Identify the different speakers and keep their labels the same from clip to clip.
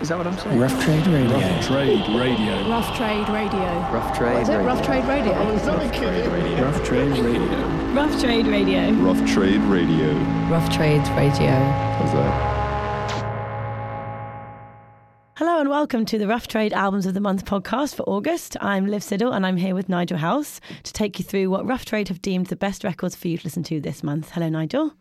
Speaker 1: Is that what I'm saying?
Speaker 2: Rough Trade Radio.
Speaker 3: Rough Trade Radio.
Speaker 4: Rough Trade Radio.
Speaker 1: Rough Trade
Speaker 4: What is it?
Speaker 1: Oh, rough Trade Radio.
Speaker 4: Rough Trade Radio.
Speaker 3: Rough Trade Radio.
Speaker 4: Rough Trade Radio.
Speaker 5: Rough Trade Radio.
Speaker 6: Rough Trades Radio.
Speaker 5: How's that?
Speaker 7: Hello and welcome to the Rough Trade Albums of the Month podcast for August. I'm Liv Siddle and I'm here with Nigel House to take you through what Rough Trade have deemed the best records for you to listen to this month. Hello, Nigel.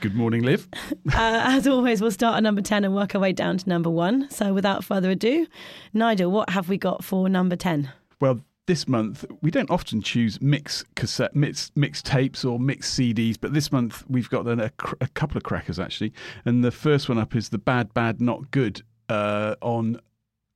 Speaker 3: Good morning, Liv.
Speaker 7: Uh, as always, we'll start at number 10 and work our way down to number one. So without further ado, Nigel, what have we got for number 10?
Speaker 3: Well, this month we don't often choose mix cassette, mix, mix tapes or mix CDs, but this month we've got a, a couple of crackers actually. And the first one up is the Bad Bad Not Good uh, on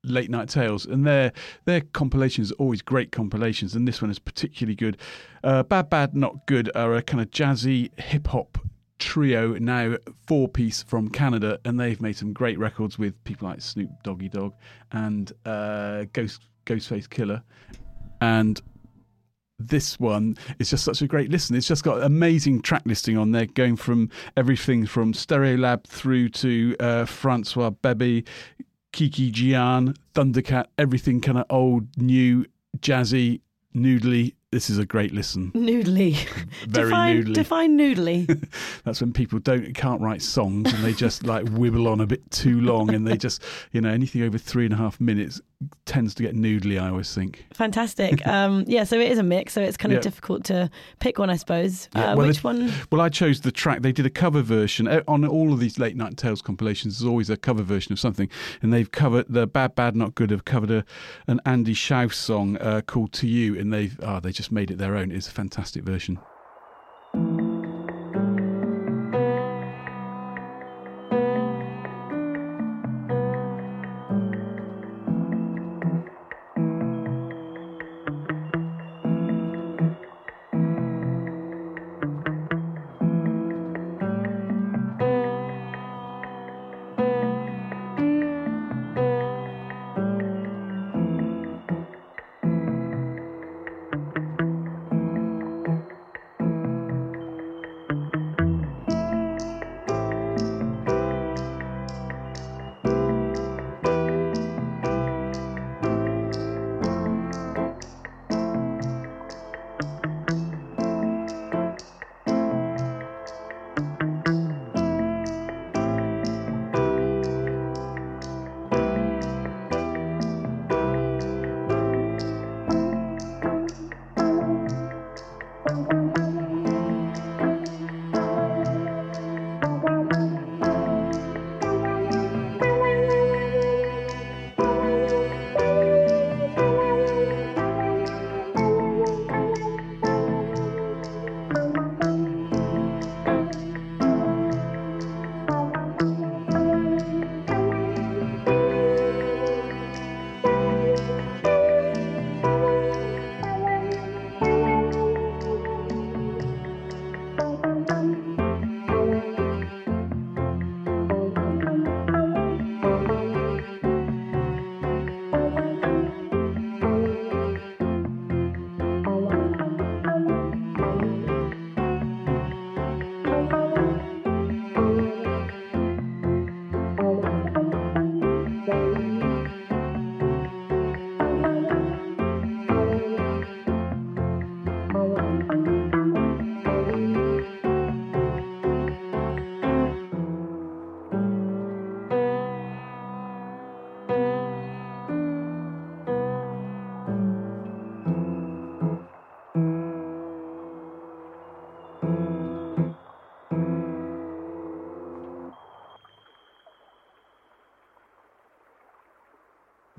Speaker 3: Late Night Tales, and their their compilations are always great compilations, and this one is particularly good. Uh, Bad Bad Not Good are a kind of jazzy hip hop trio now four piece from Canada, and they've made some great records with people like Snoop Doggy Dogg and uh, Ghost Ghostface Killah, and this one is just such a great listen. It's just got amazing track listing on there, going from everything from Stereolab through to uh, Francois Bebey, Kiki Gyan, Thundercat, everything kind of old, new, jazzy, noodly. This is a great listen.
Speaker 7: Noodly.
Speaker 3: Very
Speaker 7: define,
Speaker 3: noodly.
Speaker 7: Define noodly.
Speaker 3: That's when people don't can't write songs and they just like wibble on a bit too long and they just you know anything over three and a half minutes tends to get noodly. I always think.
Speaker 7: Fantastic. Um, yeah, so it is a mix, so it's kind of
Speaker 3: Yeah.
Speaker 7: difficult to pick one, I suppose.
Speaker 3: Yeah,
Speaker 7: uh,
Speaker 3: well,
Speaker 7: which
Speaker 3: it-
Speaker 7: one?
Speaker 3: Well, I chose the track. They did a cover version Eh, on all of these late night tales compilations. There's always a cover version of something, and they've covered the Bad Bad Not Good have covered a, an Andy Shauf song uh, called To You, and they've oh, they just made it their own. It's a fantastic version.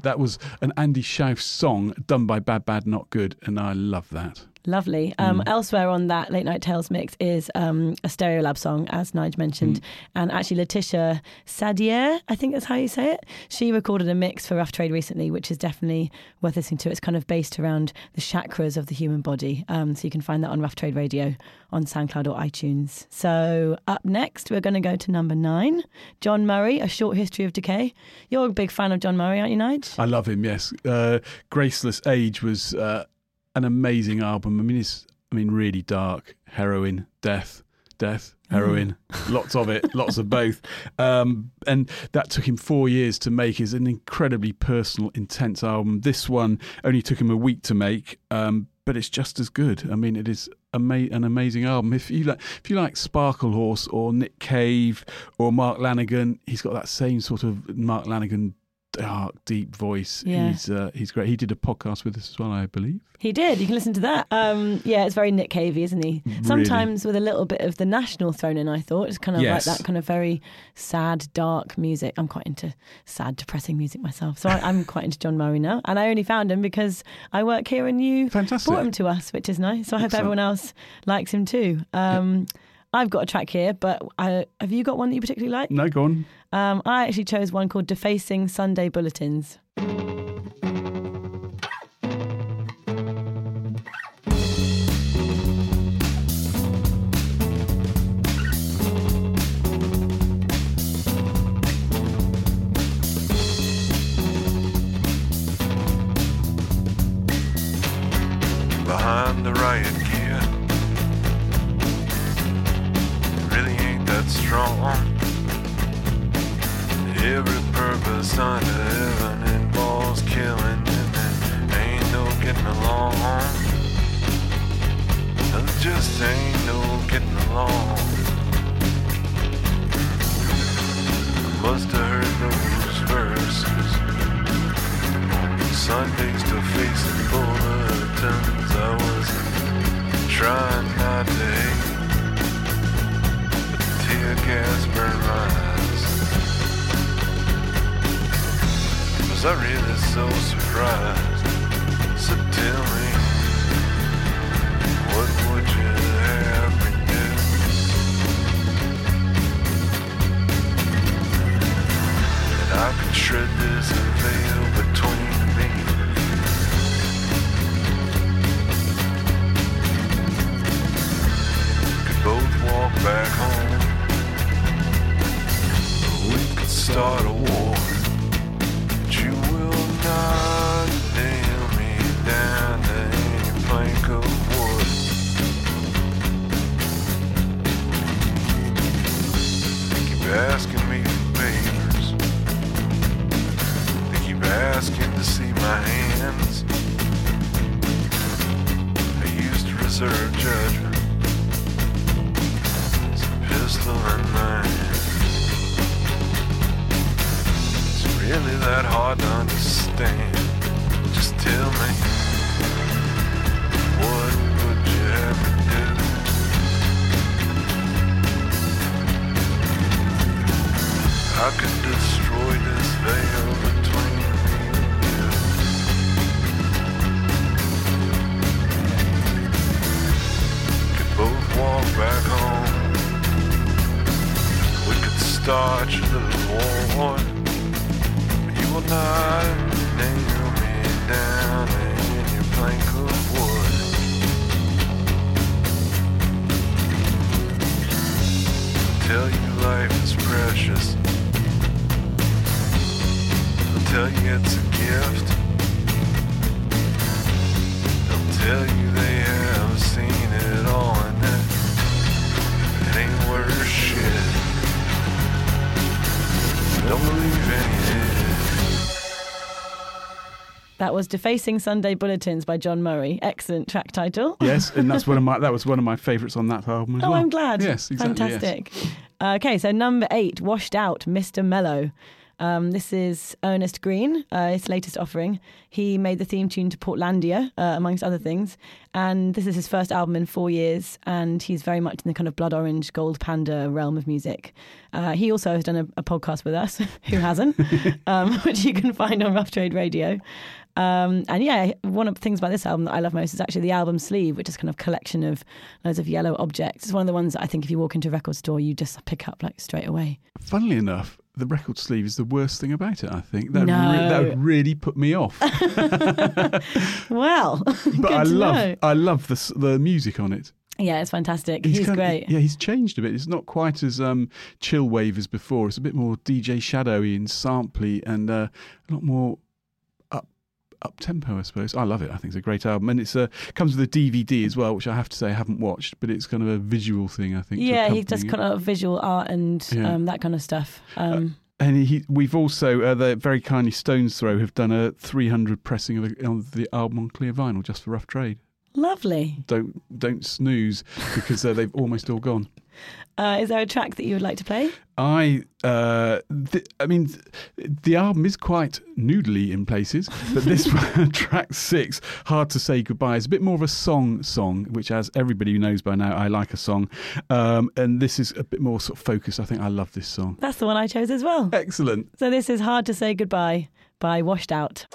Speaker 3: That was an Andy Shauf song done by Bad Bad Not Good, and I love that.
Speaker 7: Lovely. Um,
Speaker 3: Mm.
Speaker 7: Elsewhere on that Late Night Tales mix is um, a Stereolab song, as Nige mentioned.
Speaker 3: Mm.
Speaker 7: And actually, Laetitia Sadier, I think that's how you say it, she recorded a mix for Rough Trade recently, which is definitely worth listening to. It's kind of based around the chakras of the human body. Um, so you can find that on Rough Trade Radio on SoundCloud or iTunes. So up next, we're going to go to number nine John Murry, A Short History of Decay. You're a big fan of John Murry, aren't you, Nige?
Speaker 3: I love him. Yes, uh, Graceless Age was uh, an amazing album. I mean, it's I mean really dark, heroin, death, death, heroin, lots of it, lots of both. Um, and that took him four years to make. is an incredibly personal, intense album. This one only took him a week to make, um, but it's just as good. I mean, it is ama- an amazing album. If you like, if you like Sparklehorse or Nick Cave or Mark Lanegan, he's got that same sort of Mark Lanegan dark, deep voice.
Speaker 7: Yeah.
Speaker 3: He's uh, he's great. He did a podcast with us as well, I believe.
Speaker 7: He did. You can listen to that. Um, yeah, it's very Nick Cavey, isn't he? Sometimes with a little bit of the national thrown in. I thought it's kind of
Speaker 3: Yes.
Speaker 7: like that kind of very sad, dark music. I'm quite into sad, depressing music myself, so I, I'm quite into John Murry now. And I only found him because I work here and you
Speaker 3: Fantastic.
Speaker 7: brought him to us, which is nice. So I hope
Speaker 3: Excellent.
Speaker 7: everyone else likes him too. Um, I've got a track here, but I, have you got one that you particularly like?
Speaker 3: No, go on.
Speaker 7: Um, I actually chose one called "Defacing Sunday Bulletins."
Speaker 1: Shred this veil between me. We could both walk back home. We could start a war. That
Speaker 7: was "Defacing Sunday Bulletins" by John Murry. Excellent track title.
Speaker 3: Yes, and that's one of my that was one of my favourites on that album as
Speaker 7: Oh,
Speaker 3: well.
Speaker 7: I'm glad.
Speaker 3: Yes, exactly. yes.
Speaker 7: Fantastic. Uh, okay, so number eight, Washed Out, Mr. Mellow. Um, this is Ernest Greene, uh, his latest offering. He made the theme tune to Portlandia, uh, amongst other things. And this is his first album in four years. And he's very much in the kind of blood orange, gold panda realm of music. Uh, he also has done a, a podcast with us, who hasn't, um, which you can find on Rough Trade Radio. Um, and yeah, one of the things about this album that I love most is actually the album sleeve, which is kind of collection of loads of yellow objects. It's one of the ones that I think if you walk into a record store, you just pick up like straight away.
Speaker 3: Funnily enough, the record sleeve is the worst thing about it. I think that
Speaker 7: No.
Speaker 3: that would really put me off.
Speaker 7: Well,
Speaker 3: But I love
Speaker 7: know.
Speaker 3: I love the the music on it.
Speaker 7: Yeah, it's fantastic. He's,
Speaker 3: of-
Speaker 7: great.
Speaker 3: yeah, he's changed a bit. It's not quite as um, chill wave as before. It's a bit more DJ shadowy and sampley and uh, a lot more up tempo, I suppose. I love it. I think it's a great album, and it's a comes with a DVD as well, which I have to say I haven't watched, but it's kind of a visual thing. I think.
Speaker 8: Yeah, he does kind of visual art and
Speaker 3: Yeah.
Speaker 8: um, that kind of stuff. Um,
Speaker 3: And he, we've also, uh, the very kindly Stones Throw have done a 300 pressing of the, of the album on clear vinyl just for rough trade.
Speaker 8: lovely.
Speaker 3: Don't don't snooze because uh, they've almost all gone.
Speaker 8: Uh, is there a track that you would like to play?
Speaker 3: I, uh, th- I mean, th- the album is quite noodly in places, but this one, track six, "Hard to Say Goodbye," is a bit more of a song song, which, as everybody who knows by now, I like a song, um, and this is a bit more sort of focused. I think I love this song.
Speaker 8: That's the one I chose as well.
Speaker 3: Excellent.
Speaker 8: So this is Hard to Say Goodbye by Washed Out.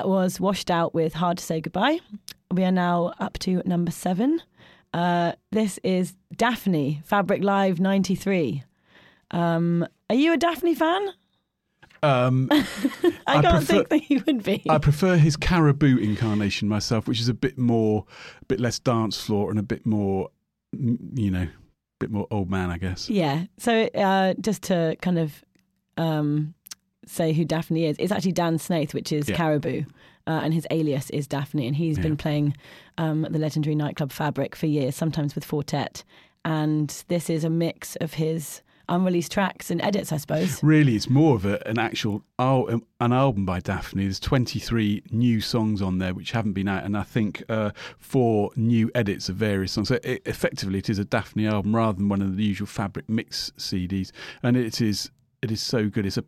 Speaker 8: That was Washed Out with Hard to Say Goodbye.
Speaker 7: we are now up to number seven. Uh, this is Daphni, Fabric Live 93. Um, are you a Daphni fan?
Speaker 3: Um,
Speaker 7: I,
Speaker 3: I
Speaker 7: can't
Speaker 3: prefer-
Speaker 7: think that you would be.
Speaker 3: I prefer his Caribou incarnation myself, which is a bit more, a bit less dance floor and a bit more, mm, you know, a bit more old man, I guess.
Speaker 7: Yeah. So uh, just to kind of um, say who Daphni is, it's actually Dan Snaith, which is
Speaker 3: Yeah.
Speaker 7: Caribou, uh, and his alias is Daphni, and he's
Speaker 3: Yeah.
Speaker 7: been playing um, the legendary nightclub Fabric for years, sometimes with Four Tet. And this is a mix of his unreleased tracks and edits, I suppose.
Speaker 3: Really, it's more of a, an actual al- an album by Daphni. There's 23 new songs on there which haven't been out, and I think uh, four new edits of various songs. So it, effectively, it is a Daphni album rather than one of the usual Fabric mix CDs, and it is it is so good. It's a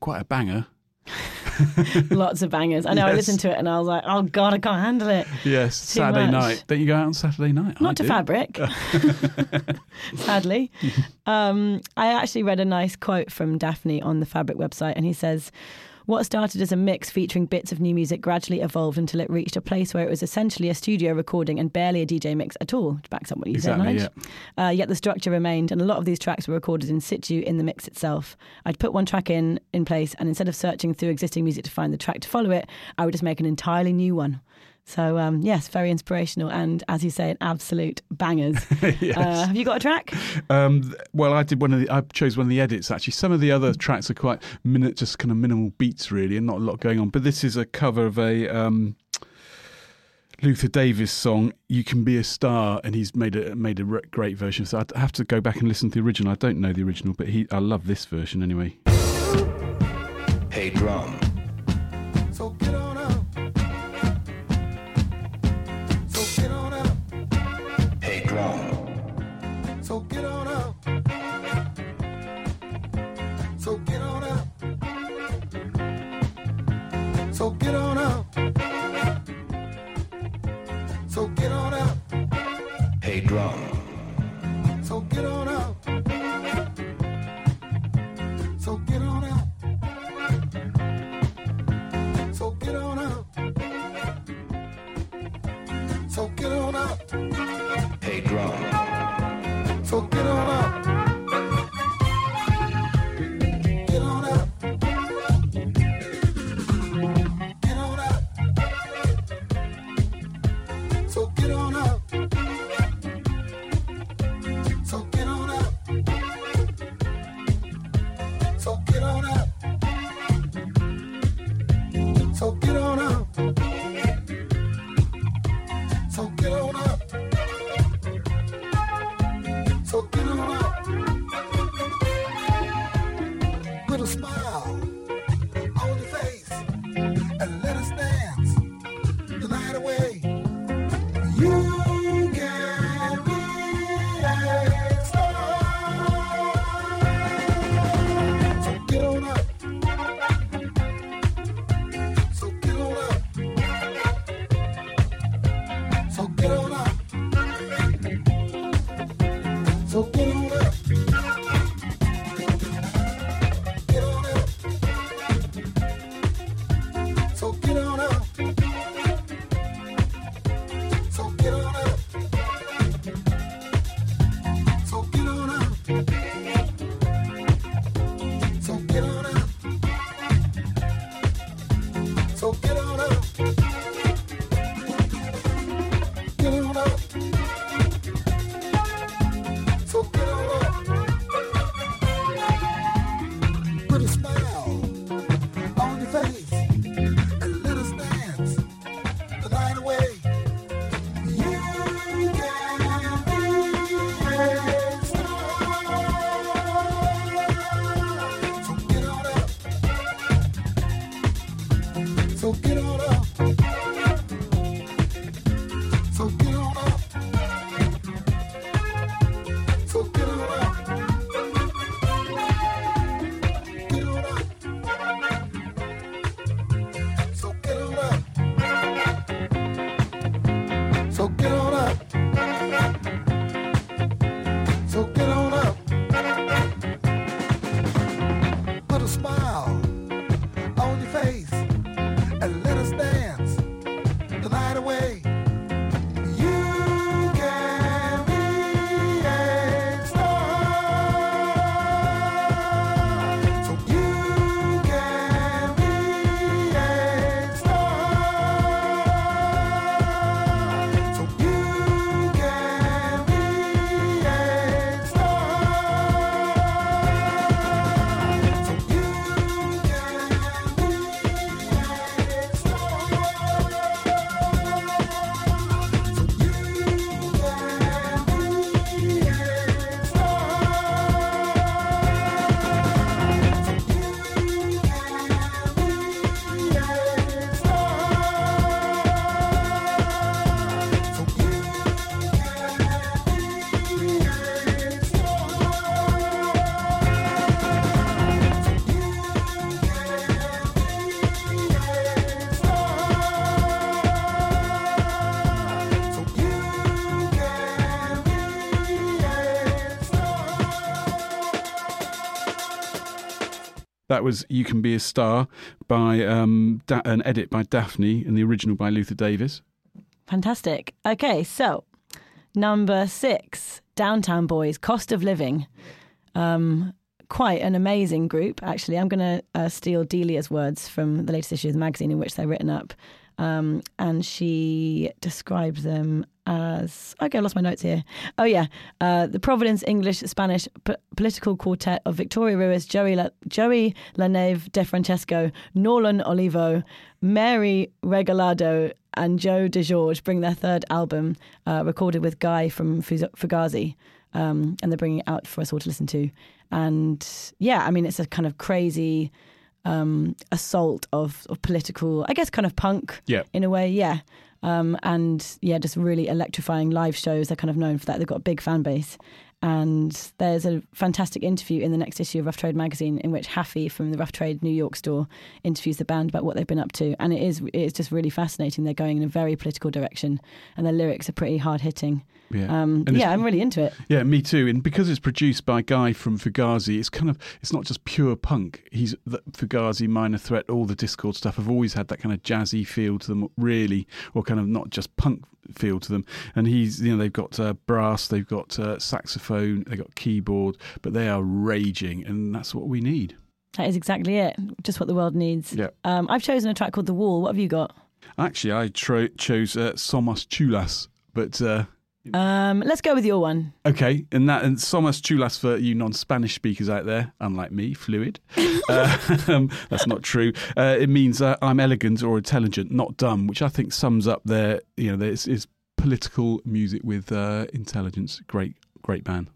Speaker 3: quite a banger.
Speaker 7: Lots of bangers. I know. I listened to it and I was like, "Oh God, I can't handle it."
Speaker 3: Yes,
Speaker 7: Too
Speaker 3: Saturday
Speaker 7: much.
Speaker 3: night. Don't you go out on Saturday night? I
Speaker 7: Not to
Speaker 3: do.
Speaker 7: Fabric, sadly. Um, I actually read a nice quote from Daphni on the Fabric website, and he says, What started as a mix featuring bits of new music gradually evolved until it reached a place where it was essentially a studio recording and barely a DJ mix at all, which backs up what you
Speaker 3: Exactly,
Speaker 7: said, Nige. Uh, yet the structure remained, and a lot of these tracks were recorded in situ in the mix itself. I'd put one track in in place, and instead of searching through existing music to find the track to follow it, I would just make an entirely new one. So um, yes, very inspirational, and as you say, an absolute bangers.
Speaker 3: Yes.
Speaker 7: uh, have you got a track?
Speaker 3: Um, well, I did one of the. I chose one of the edits actually. Some of the other tracks are quite minute, just kind of minimal beats really, and not a lot going on. But this is a cover of a um, Luther Davis song, "You Can Be a Star," and he's made a made a great version. So I'd have to go back and listen to the original. I don't know the original, but he I love this version anyway.
Speaker 2: Hey drum.
Speaker 6: So get on
Speaker 2: Hey drum.
Speaker 6: So get on up. So get on up. So get on up. So get on up.
Speaker 2: Hey drum.
Speaker 6: So get on up. get on up.
Speaker 3: That was "You Can Be a Star" by um, da- an edit by Daphni and the original by Luther Davis.
Speaker 7: Fantastic. Okay, so number six, Downtown Boys, Cost of Living. Um, quite an amazing group, actually. I'm going to uh, steal Delia's words from the latest issue of the magazine in which they're written up. Um, and she described them as okay, I lost my notes here. Oh yeah, uh, the Providence English Spanish p- political quartet of Victoria Ruiz, Joey La- Joey Lanave De Francesco, Norlan Olivo, Mary Regalado, and Joe De DeGeorge bring their third album, uh, recorded with Guy from Fugazi, um, and they're bringing it out for us all to listen to. And yeah, I mean, it's a kind of crazy um, assault of, of political, I guess, kind of punk
Speaker 3: Yeah.
Speaker 7: in a way, yeah. Um, and yeah, just really electrifying live shows. They're kind of known for that. They've got a big fan base. And there's a fantastic interview in the next issue of Rough Trade magazine in which Haffy from the Rough Trade New York store interviews the band about what they've been up to. And it is it's just really fascinating. They're going in a very political direction, and their lyrics are pretty hard hitting.
Speaker 3: Yeah.
Speaker 7: Um, yeah, I'm really into it.
Speaker 3: Yeah, me too. And because it's produced by Guy from Fugazi, it's kind of it's not just pure punk. He's the Fugazi, Minor Threat, all the Dischord stuff have always had that kind of jazzy feel to them, really, or kind of not just punk feel to them. And he's you know they've got uh, brass, they've got uh, saxophone, they've got keyboard, but they are raging, and that's what we need.
Speaker 7: That is exactly it. Just what the world needs.
Speaker 3: Yeah.
Speaker 7: Um, I've chosen a track called The Wall. What have you got?
Speaker 3: Actually, I tro- chose uh, Somos Chulas, but. Uh,
Speaker 7: Um, let's go with your one.
Speaker 3: Okay, and that and Somos Chulas for you non-Spanish speakers out there, unlike me, fluid. uh, um, that's not true. Uh, it means uh, I'm elegant or intelligent, not dumb, which I think sums up their you know this is political music with uh, intelligence. Great, great band.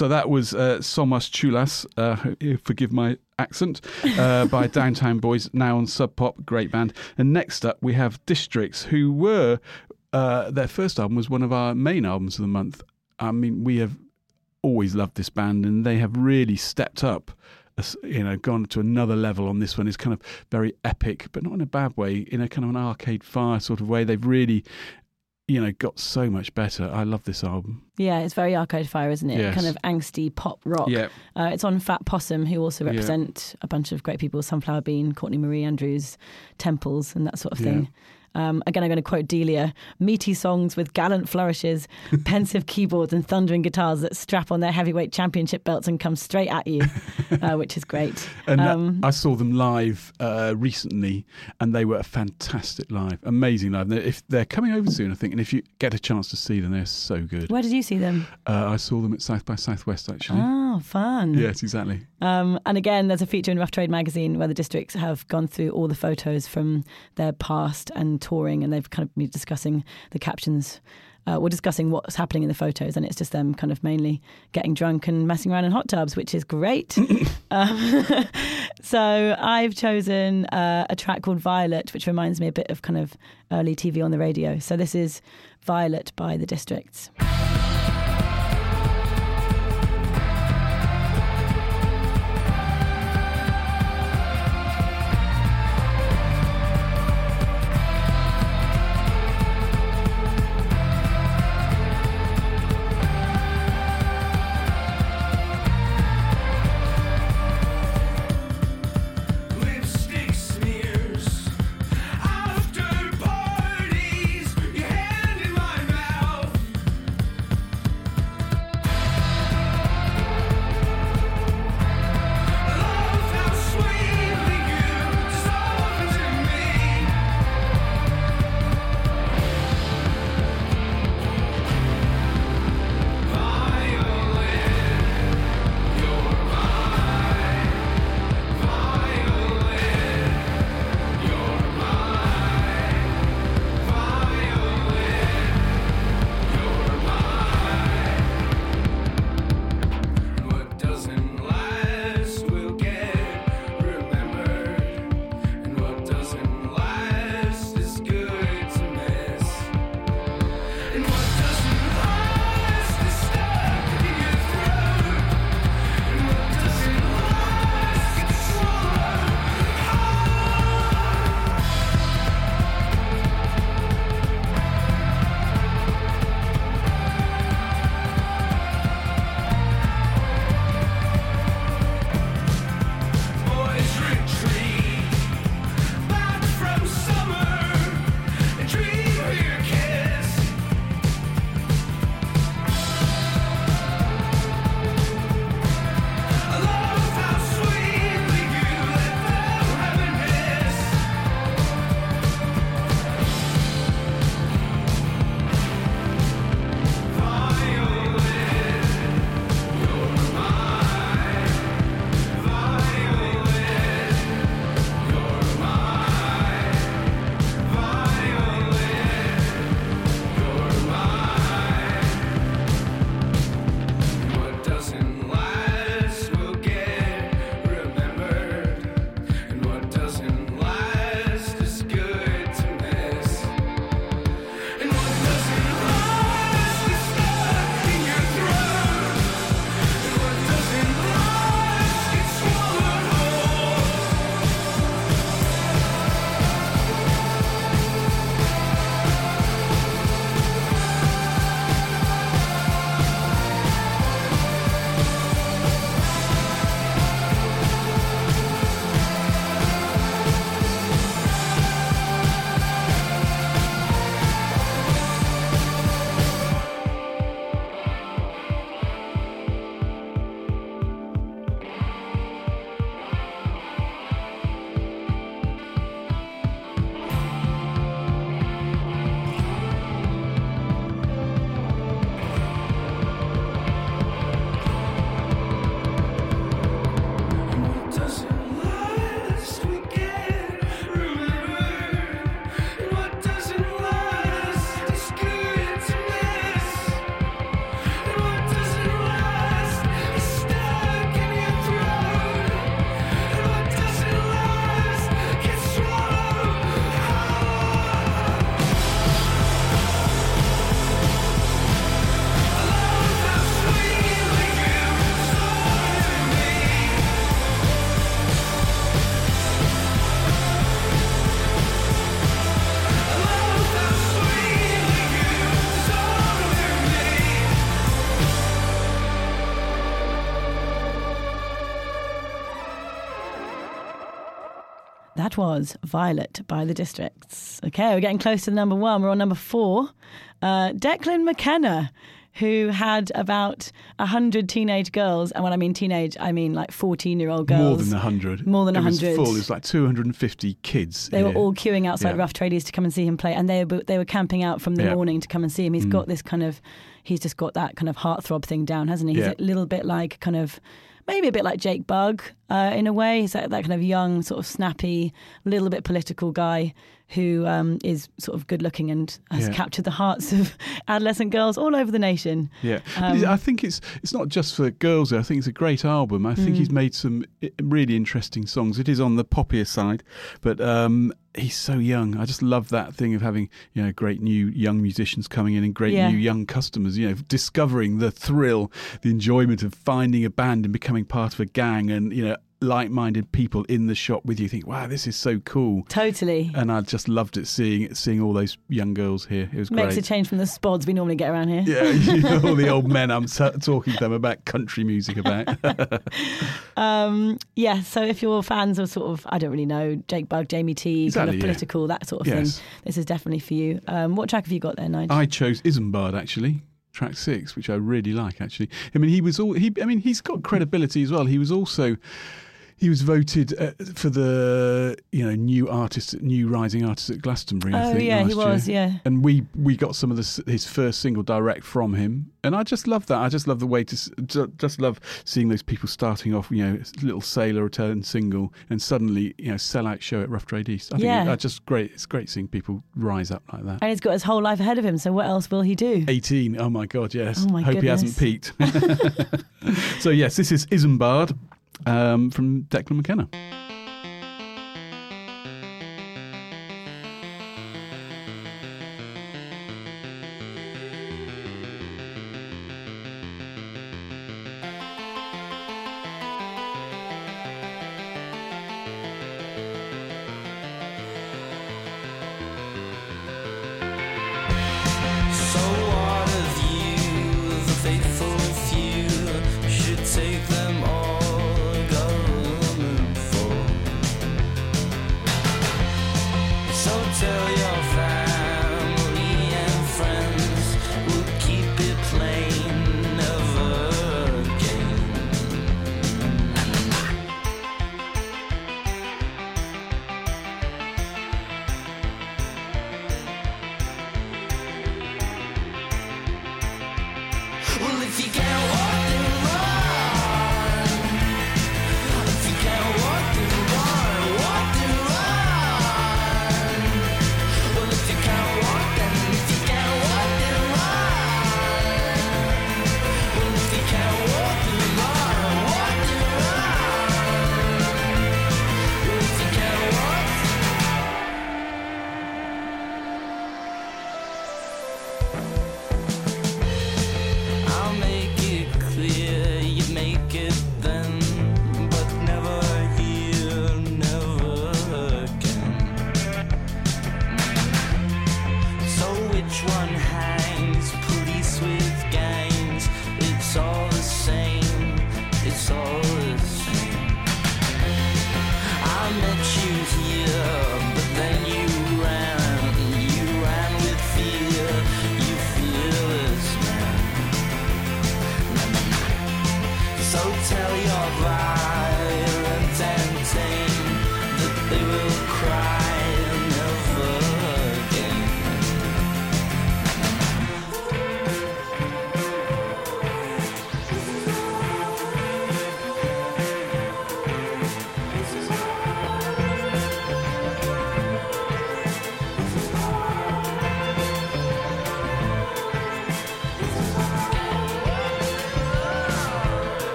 Speaker 3: So that was uh, Somos Chulas, uh, forgive my accent, uh, by Downtown Boys, now on Sub Pop, great band. And next up, we have Districts, who were, uh, their first album was one of our main albums of the month. I mean, we have always loved this band, and they have really stepped up. You know, gone to another level on this one. It's kind of very epic, but not in a bad way. In a kind of an arcade fire sort of way. They've really, you know, got so much better. I love this album.
Speaker 7: Yeah, it's very Arcade Fire, isn't it?
Speaker 3: Yes.
Speaker 7: Kind of angsty pop rock.
Speaker 3: Yeah.
Speaker 7: Uh, it's on Fat Possum, who also
Speaker 3: Yeah.
Speaker 7: represent a bunch of great people Sunflower Bean, Courtney Marie Andrews, Temples, and that sort of
Speaker 3: Yeah.
Speaker 7: Um, again, I'm going to quote Delia meaty songs with gallant flourishes, pensive keyboards, and thundering guitars that strap on their heavyweight championship belts and come straight at you, uh, which is great.
Speaker 3: And uh,
Speaker 7: Um,
Speaker 3: I saw them live uh, recently, and they were a fantastic live, amazing live. If they're coming over soon, I think, and if you get a chance to see them, they're so good.
Speaker 7: where did you see them?
Speaker 3: Uh, I saw them at South by Southwest actually.
Speaker 7: Oh, fun.
Speaker 3: Yes, exactly.
Speaker 7: Um, and again, there's a feature in Rough Trade magazine where the districts have gone through all the photos from their past and touring, and they've kind of been discussing the captions. Uh, we're discussing what's happening in the photos, and it's just them kind of mainly getting drunk and messing around in hot tubs, which is great. um, so I've chosen uh, a track called Violet, which reminds me a bit of kind of early TV on the radio. So this is Violet by the Districts. Was Violet by the Districts. Okay, we're getting close to the number one. We're on number four. Uh, Declan McKenna, who had about 100 teenage girls. And when I mean teenage, I mean like 14 year old girls.
Speaker 3: More than 100.
Speaker 7: More than 100.
Speaker 3: It was
Speaker 7: 100.
Speaker 3: full. It was like 250 kids.
Speaker 7: They were all queuing outside
Speaker 3: Yeah.
Speaker 7: Rough Trade East to come and see him play, and they were they were camping out from the
Speaker 3: Yeah. Mm.
Speaker 7: morning to come and see him. He's got this kind of, he's just got that kind of heartthrob thing down, hasn't he? He's
Speaker 3: Yeah.
Speaker 7: a little bit like kind of, maybe a bit like Jake Bugg uh, in a way. He's that, that kind of young, sort of snappy, little bit political guy who um, is sort of good looking and has
Speaker 3: Yeah.
Speaker 7: captured the hearts of adolescent girls all over the nation.
Speaker 3: Yeah,
Speaker 7: Um,
Speaker 3: I think it's it's not just for girls. I think it's a great album. I
Speaker 7: Mm.
Speaker 3: think he's made some really interesting songs. It is on the poppier side, but um, he's so young. I just love that thing of having you know great new young musicians coming in and great
Speaker 7: Yeah.
Speaker 3: new young customers. You know, discovering the thrill, the enjoyment of finding a band and becoming part of a gang, and you know. Like-minded people in the shop with you think, "Wow, this is so cool!"
Speaker 7: Totally.
Speaker 3: And I just loved it seeing seeing all those young girls here. It was
Speaker 7: Makes
Speaker 3: great.
Speaker 7: a change from the spods we normally get around here.
Speaker 3: Yeah, you know, all the old men I'm t- talking to them about country music about.
Speaker 7: Um, yeah, so if you're fans of sort of, I don't really know, Jake Bugg, Jamie T,
Speaker 3: Exactly,
Speaker 7: kind of
Speaker 3: yeah.
Speaker 7: political, that sort of
Speaker 3: Yes.
Speaker 7: thing, this is definitely for you. Um, what track have you got there, Nigel?
Speaker 3: I chose Isambard actually, track six, which I really like actually. I mean, he was all he. I mean, he's got credibility as well. He was also. He was voted uh, for the you know new artist, new rising artist at Glastonbury. I
Speaker 7: oh,
Speaker 3: think,
Speaker 7: yeah, he was,
Speaker 3: year.
Speaker 7: yeah.
Speaker 3: And we we got some of the, his first single direct from him, and I just love that. I just love the way to just love seeing those people starting off, you know, little sailor return single, and suddenly you know sell out show at Rough Trade East. I think
Speaker 7: Yeah.
Speaker 3: it, that's just great. It's great seeing people rise up like that.
Speaker 7: And he's got his whole life ahead of him, so what else will he do?
Speaker 3: 18. Oh my God, yes.
Speaker 7: Oh my
Speaker 3: Hope he hasn't peaked. so, yes, this is Isambard um, from Declan McKenna.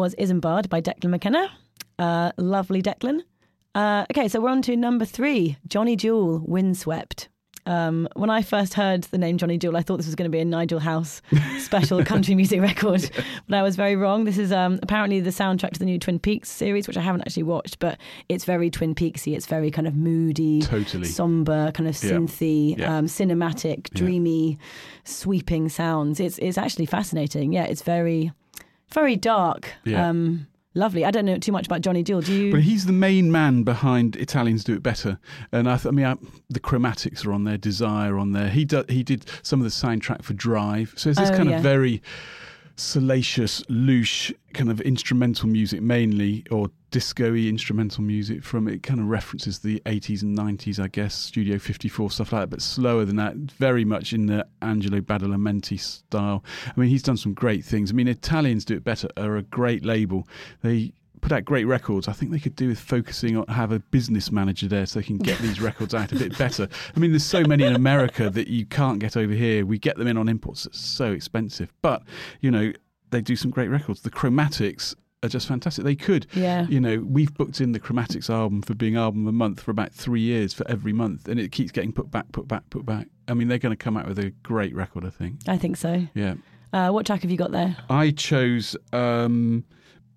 Speaker 7: Was Isambard by Declan McKenna. Uh, lovely Declan. Uh, okay, so we're on to number three Johnny Jewel, Windswept. Um, when I first heard the name Johnny Jewel, I thought this was going to be a Nigel House special country music record, but I was very wrong. This is um, apparently the soundtrack to the new Twin Peaks series, which I haven't actually watched, but it's very Twin Peaksy. It's very kind of moody,
Speaker 3: Totally.
Speaker 7: somber, kind of synthy,
Speaker 3: Yeah.
Speaker 7: um, cinematic,
Speaker 3: Yeah.
Speaker 7: dreamy, sweeping sounds. It's it's actually fascinating. Yeah, it's very very dark.
Speaker 3: Yeah.
Speaker 7: Um, lovely. I don't know too much about Johnny Jewel. Do you?
Speaker 3: But he's the main man behind Italians Do It Better, and I, th- I mean, I, the Chromatics are on there, Desire on there. He do, he did some of the soundtrack for Drive, so it's this
Speaker 7: Oh,
Speaker 3: kind
Speaker 7: yeah.
Speaker 3: of very salacious, louche kind of instrumental music mainly, or disco-y instrumental music from it. Kind of references the 80s and 90s, I guess, Studio 54 stuff like that, but slower than that. Very much in the Angelo Badalamenti style. I mean, he's done some great things. I mean, Italians Do It Better are a great label. They put out great records. I think they could do with focusing on have a business manager there so they can get these records out a bit better. I mean, there's so many in America that you can't get over here. We get them in on imports. It's so expensive, but you know they do some great records. The Chromatics are just fantastic. They could,
Speaker 7: Yeah.
Speaker 3: you know, we've booked in the Chromatics album for being album of the month for about three years for every month, and it keeps getting put back, put back, put back. I mean, they're going to come out with a great record. I think.
Speaker 7: I think so.
Speaker 3: Yeah.
Speaker 7: Uh, what track have you got there?
Speaker 3: I chose um,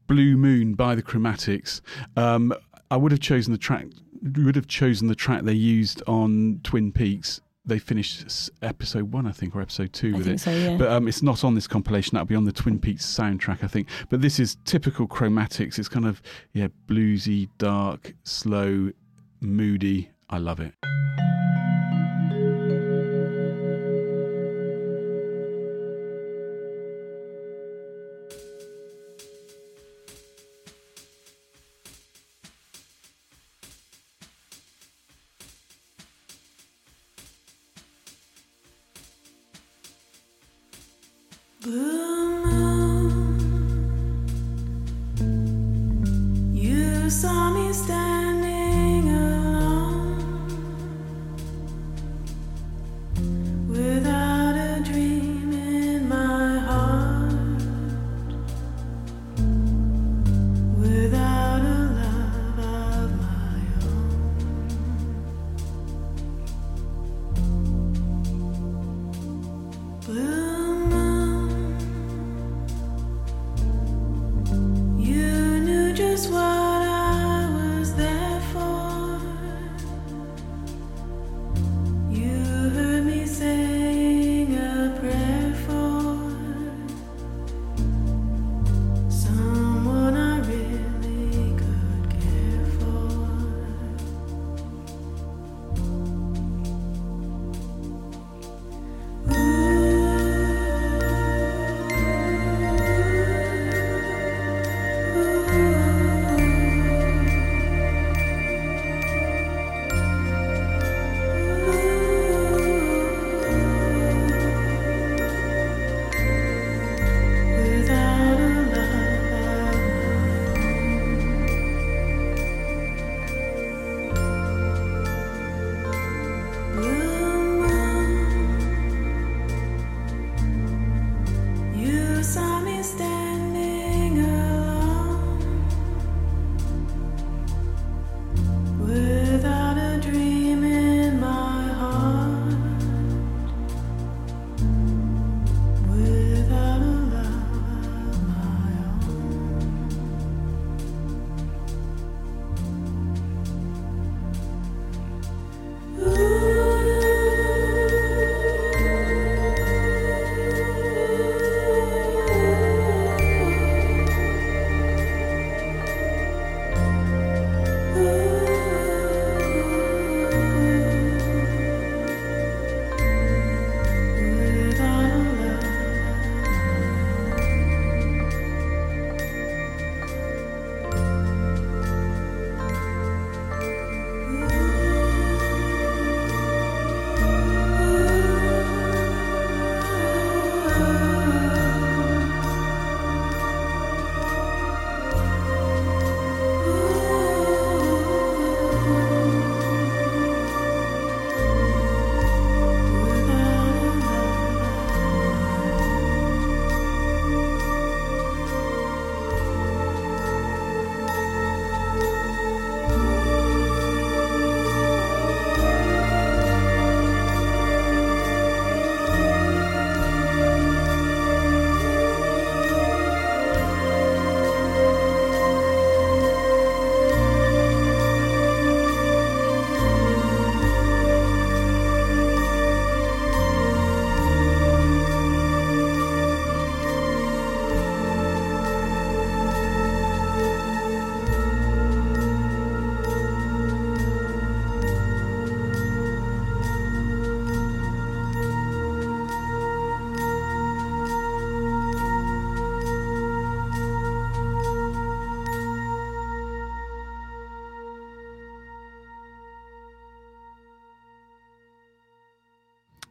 Speaker 3: Blue Moon by the Chromatics. Um, I would have chosen the track. Would have chosen the track they used on Twin Peaks. They finished episode one, I think, or episode two
Speaker 7: I
Speaker 3: with it.
Speaker 7: so, yeah.
Speaker 3: But um, it's not on this compilation. That'll be on the Twin Peaks soundtrack, I think. But this is typical Chromatics. It's kind of yeah, bluesy, dark, slow, moody. I love it.
Speaker 9: You You knew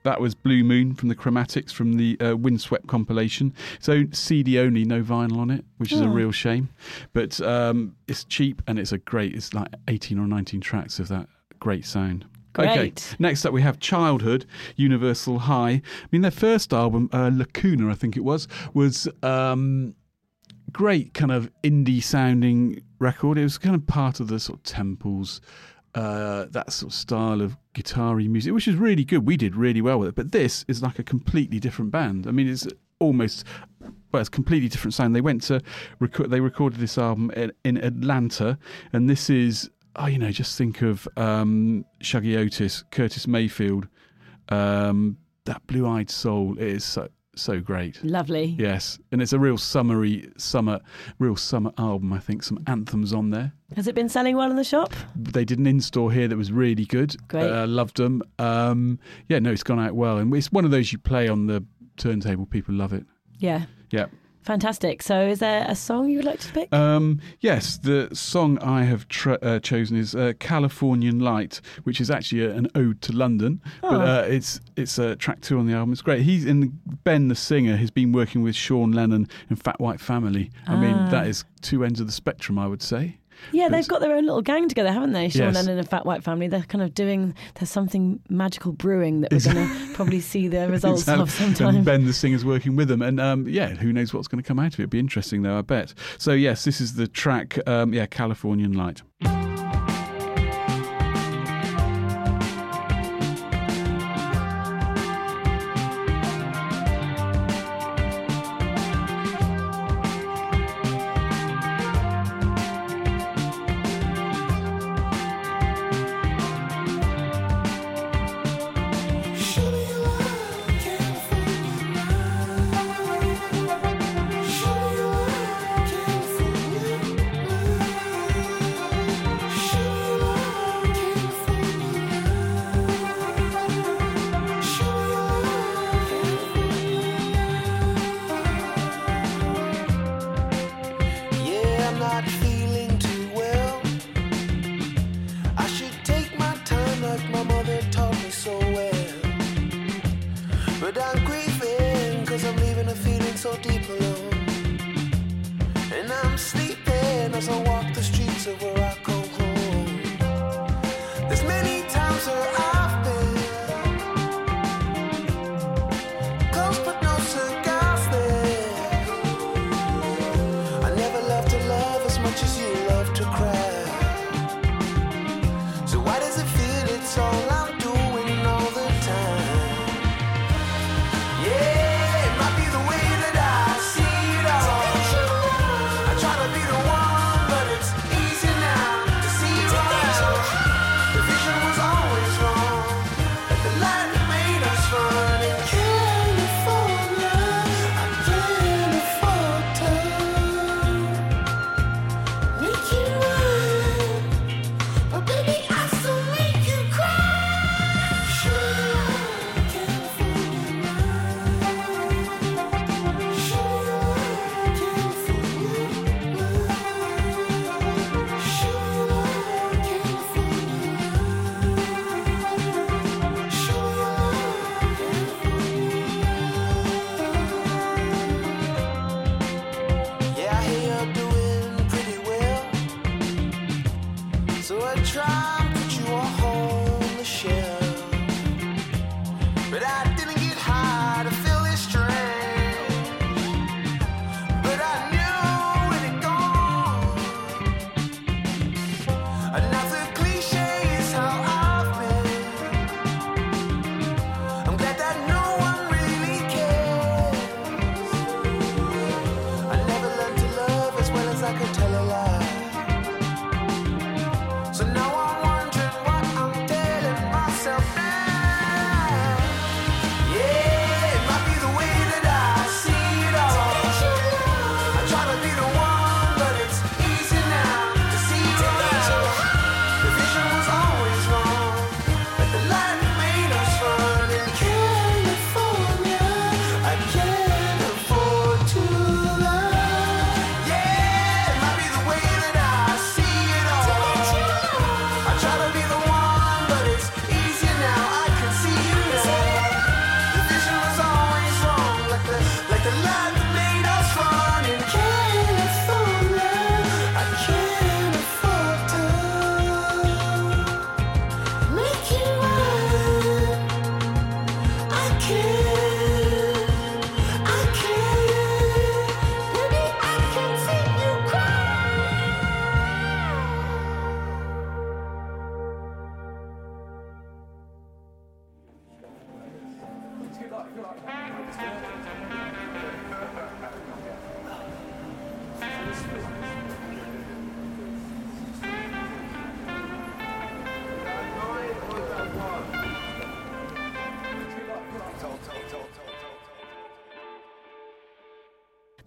Speaker 3: That was Blue Moon from the Chromatics from the uh, Windswept compilation. So CD only, no vinyl on it, which is a
Speaker 7: Oh.
Speaker 3: real shame. But um, it's cheap and it's a great. It's like 18 or 19 tracks of that great sound. Okay.
Speaker 7: Great.
Speaker 3: Next up, we have Childhood, Universal High. I mean, their first album, uh, Lacuna, I think it was, was um, great kind of indie sounding record. It was kind of part of the sort of temples, uh, that sort of style of guitar-y music, which is really good. We did really well with it. But this is like a completely different band. I mean, it's almost well, it's completely different sound. They went to record. They recorded this album in, in Atlanta, and this is oh, you know, just think of um, Shuggie Otis, Curtis Mayfield, um, that blue-eyed soul is so so great.
Speaker 7: Lovely.
Speaker 3: Yes, and it's a real summery summer, real summer album. I think some anthems on there.
Speaker 7: Has it been selling well in the shop?
Speaker 3: They did an in-store here that was really good.
Speaker 7: Great.
Speaker 3: uh, loved them. Um, yeah, no, it's gone out well, and it's one of those you play on the turntable. People love it.
Speaker 7: Yeah.
Speaker 3: Yeah.
Speaker 7: Fantastic. So, is there a song you would like to pick?
Speaker 3: Um, yes, the song I have tr- uh, chosen is uh, "Californian Light," which is actually a, an ode to London. But
Speaker 7: Oh.
Speaker 3: uh, it's it's uh, track two on the album. It's great. He's in Ben, the singer, has been working with Sean Lennon and Fat White Family. I mean,
Speaker 7: Ah.
Speaker 3: that is two ends of the spectrum, I would say.
Speaker 7: Yeah, they've got their own little gang together, haven't they? Sean
Speaker 3: Yes.
Speaker 7: Lennon and Fat White Family. They're kind of doing. There's something magical brewing that we're going to probably see the results
Speaker 3: Exactly.
Speaker 7: of sometime.
Speaker 3: And Ben, the singer's working with them, and um, yeah, who knows what's going to come out of it? It'd be interesting, though. I bet. So yes, this is the track. Um, yeah, Californian Light.
Speaker 10: Try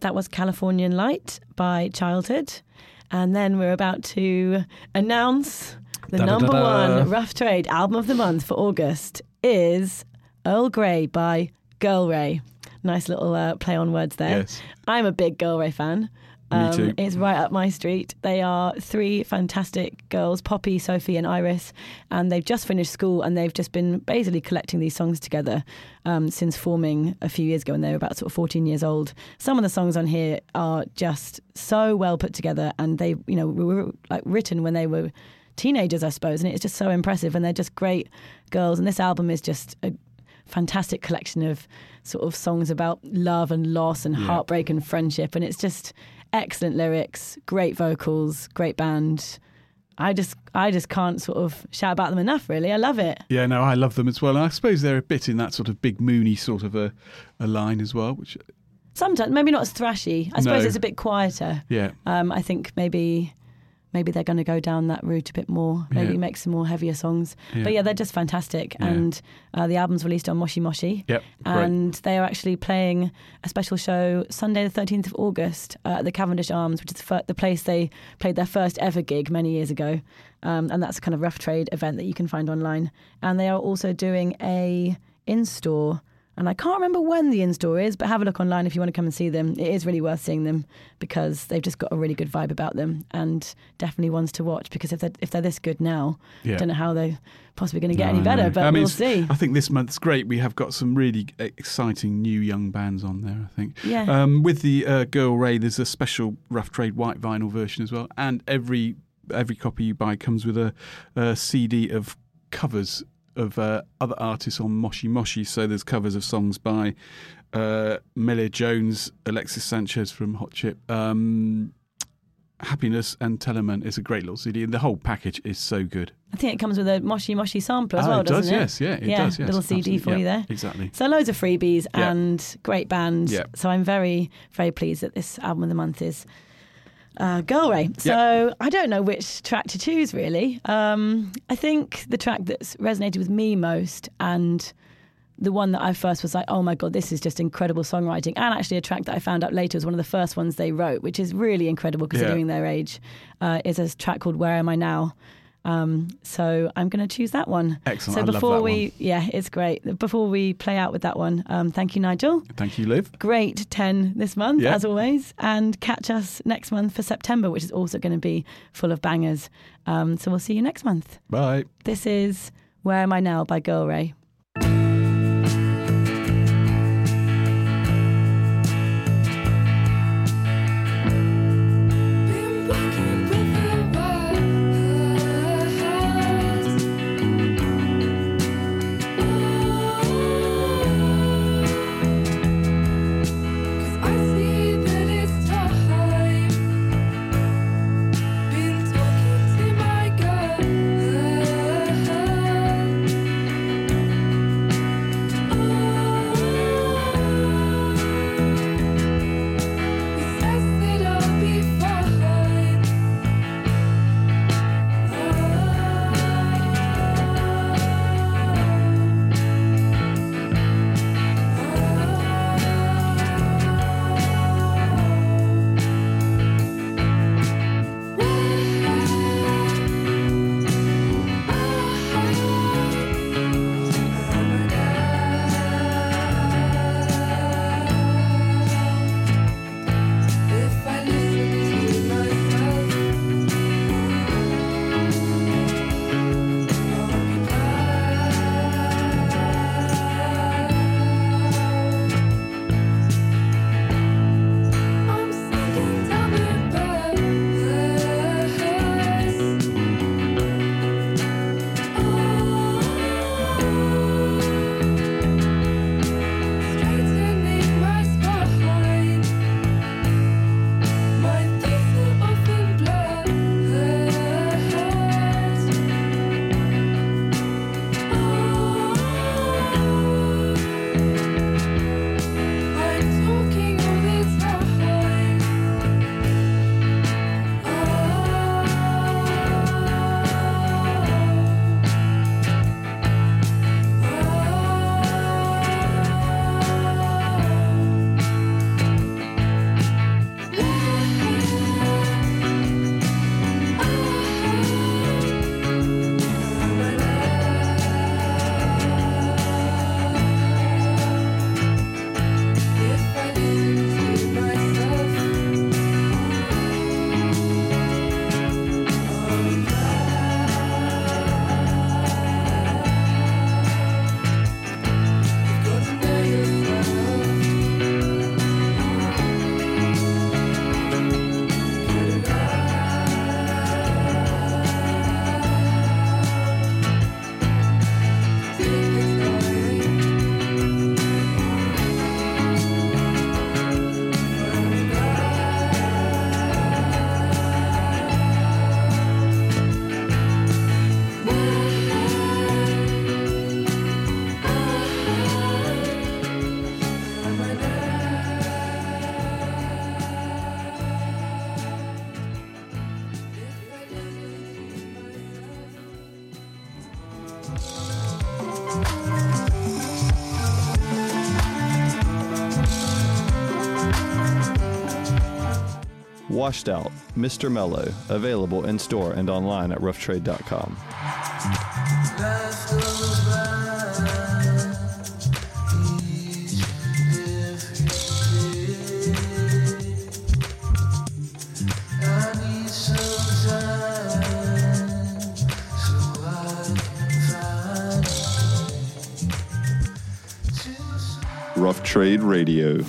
Speaker 10: That was
Speaker 7: Californian Light by Childhood. And then we're about to announce the number
Speaker 3: Da-da-da-da.
Speaker 7: one Rough Trade album of the month for August is Earl Grey by Girl Ray. Nice little uh, play on words there.
Speaker 3: Yes.
Speaker 7: I'm a big Girl Ray fan. Um. It's right up my street. They are three fantastic girls, Poppy, Sophie, and Iris, and they've just finished school and they've just been basically collecting these songs together um, since forming a few years ago and they were about sort of 14 years old. Some of the songs on here are just so well put together, and they, you know, were like written when they were teenagers, I suppose, and it's just so impressive. And they're just great girls. And this album is just a fantastic collection of sort of songs about love and loss and
Speaker 3: Yeah.
Speaker 7: heartbreak and friendship. And it's just excellent lyrics, great vocals, great band. I just, I just can't sort of shout about them enough. Really, I love it.
Speaker 3: Yeah, no, I love them as well. And I suppose they're a bit in that sort of big moony sort of a, a line as well, which
Speaker 7: Sometimes maybe not as thrashy. I suppose
Speaker 3: No.
Speaker 7: it's a bit quieter.
Speaker 3: yeah,
Speaker 7: Um, I think maybe maybe they're going to go down that route a bit more. Maybe
Speaker 3: Yeah.
Speaker 7: make some more heavier songs.
Speaker 3: Yeah.
Speaker 7: But yeah, they're just fantastic.
Speaker 3: Yeah.
Speaker 7: And uh, the album's released on Moshi Moshi.
Speaker 3: Yep, great.
Speaker 7: And they are actually playing a special show Sunday, the 13th of August uh, at the Cavendish Arms, which is the, fir- the place they played their first ever gig many years ago. Um, and that's a kind of rough trade event that you can find online. And they are also doing a in store. And I can't remember when the in store is, but have a look online if you want to come and see them. It is really worth seeing them because they've just got a really good vibe about them and definitely ones to watch because if they're, if they're this good now,
Speaker 3: Yeah.
Speaker 7: I don't know how they're possibly going to get
Speaker 3: No,
Speaker 7: any better, but
Speaker 3: I mean,
Speaker 7: we'll see.
Speaker 3: I think this month's great. We have got some really exciting new young bands on there. I think.
Speaker 7: Yeah.
Speaker 3: Um, with the uh, Girl Ray, there's a special Rough Trade white vinyl version as well, and every every copy you buy comes with a, a CD of covers of uh, other artists on Moshi Moshi. So there's covers of songs by uh, Melia Jones, Alexis Sanchez from Hot Chip. Um, Happyness and Teleman is a great little CD, and the whole package is so good.
Speaker 7: I think it comes with a Moshi Moshi sampler as
Speaker 3: Ah,
Speaker 7: well,
Speaker 3: it does,
Speaker 7: doesn't it?
Speaker 3: yes, yeah, it
Speaker 7: yeah,
Speaker 3: does, yes,
Speaker 7: little CD for
Speaker 3: yeah,
Speaker 7: you there.
Speaker 3: exactly.
Speaker 7: So loads of freebies
Speaker 3: Yeah.
Speaker 7: and great bands.
Speaker 3: Yeah.
Speaker 7: So I'm very, very pleased that this album of the month is uh, Girl Ray. So I don't know which track to choose really. Um, I think the track that's resonated with me most and the one that I first was like, oh my God, this is just incredible songwriting. And actually, a track that I found out later was one of the first ones they wrote, which is really incredible considering their age, uh, is a track called Where Am I Now? Um, so I'm going to choose that one.
Speaker 3: Excellent.
Speaker 7: So before we,
Speaker 3: one.
Speaker 7: yeah, it's great. Before we play out with that one, um, thank you, Nigel.
Speaker 3: Thank you, Liv.
Speaker 7: Great 10 this month,
Speaker 3: Yeah.
Speaker 7: as always. And catch us next month for September, which is also going to be full of bangers. Um, so we'll see you next month.
Speaker 3: Bye.
Speaker 7: This is Where Am I Now by Girl Ray.
Speaker 5: Washed Out, Mr. Mellow, available in store and online at roughtrade.com. Rough Trade Radio.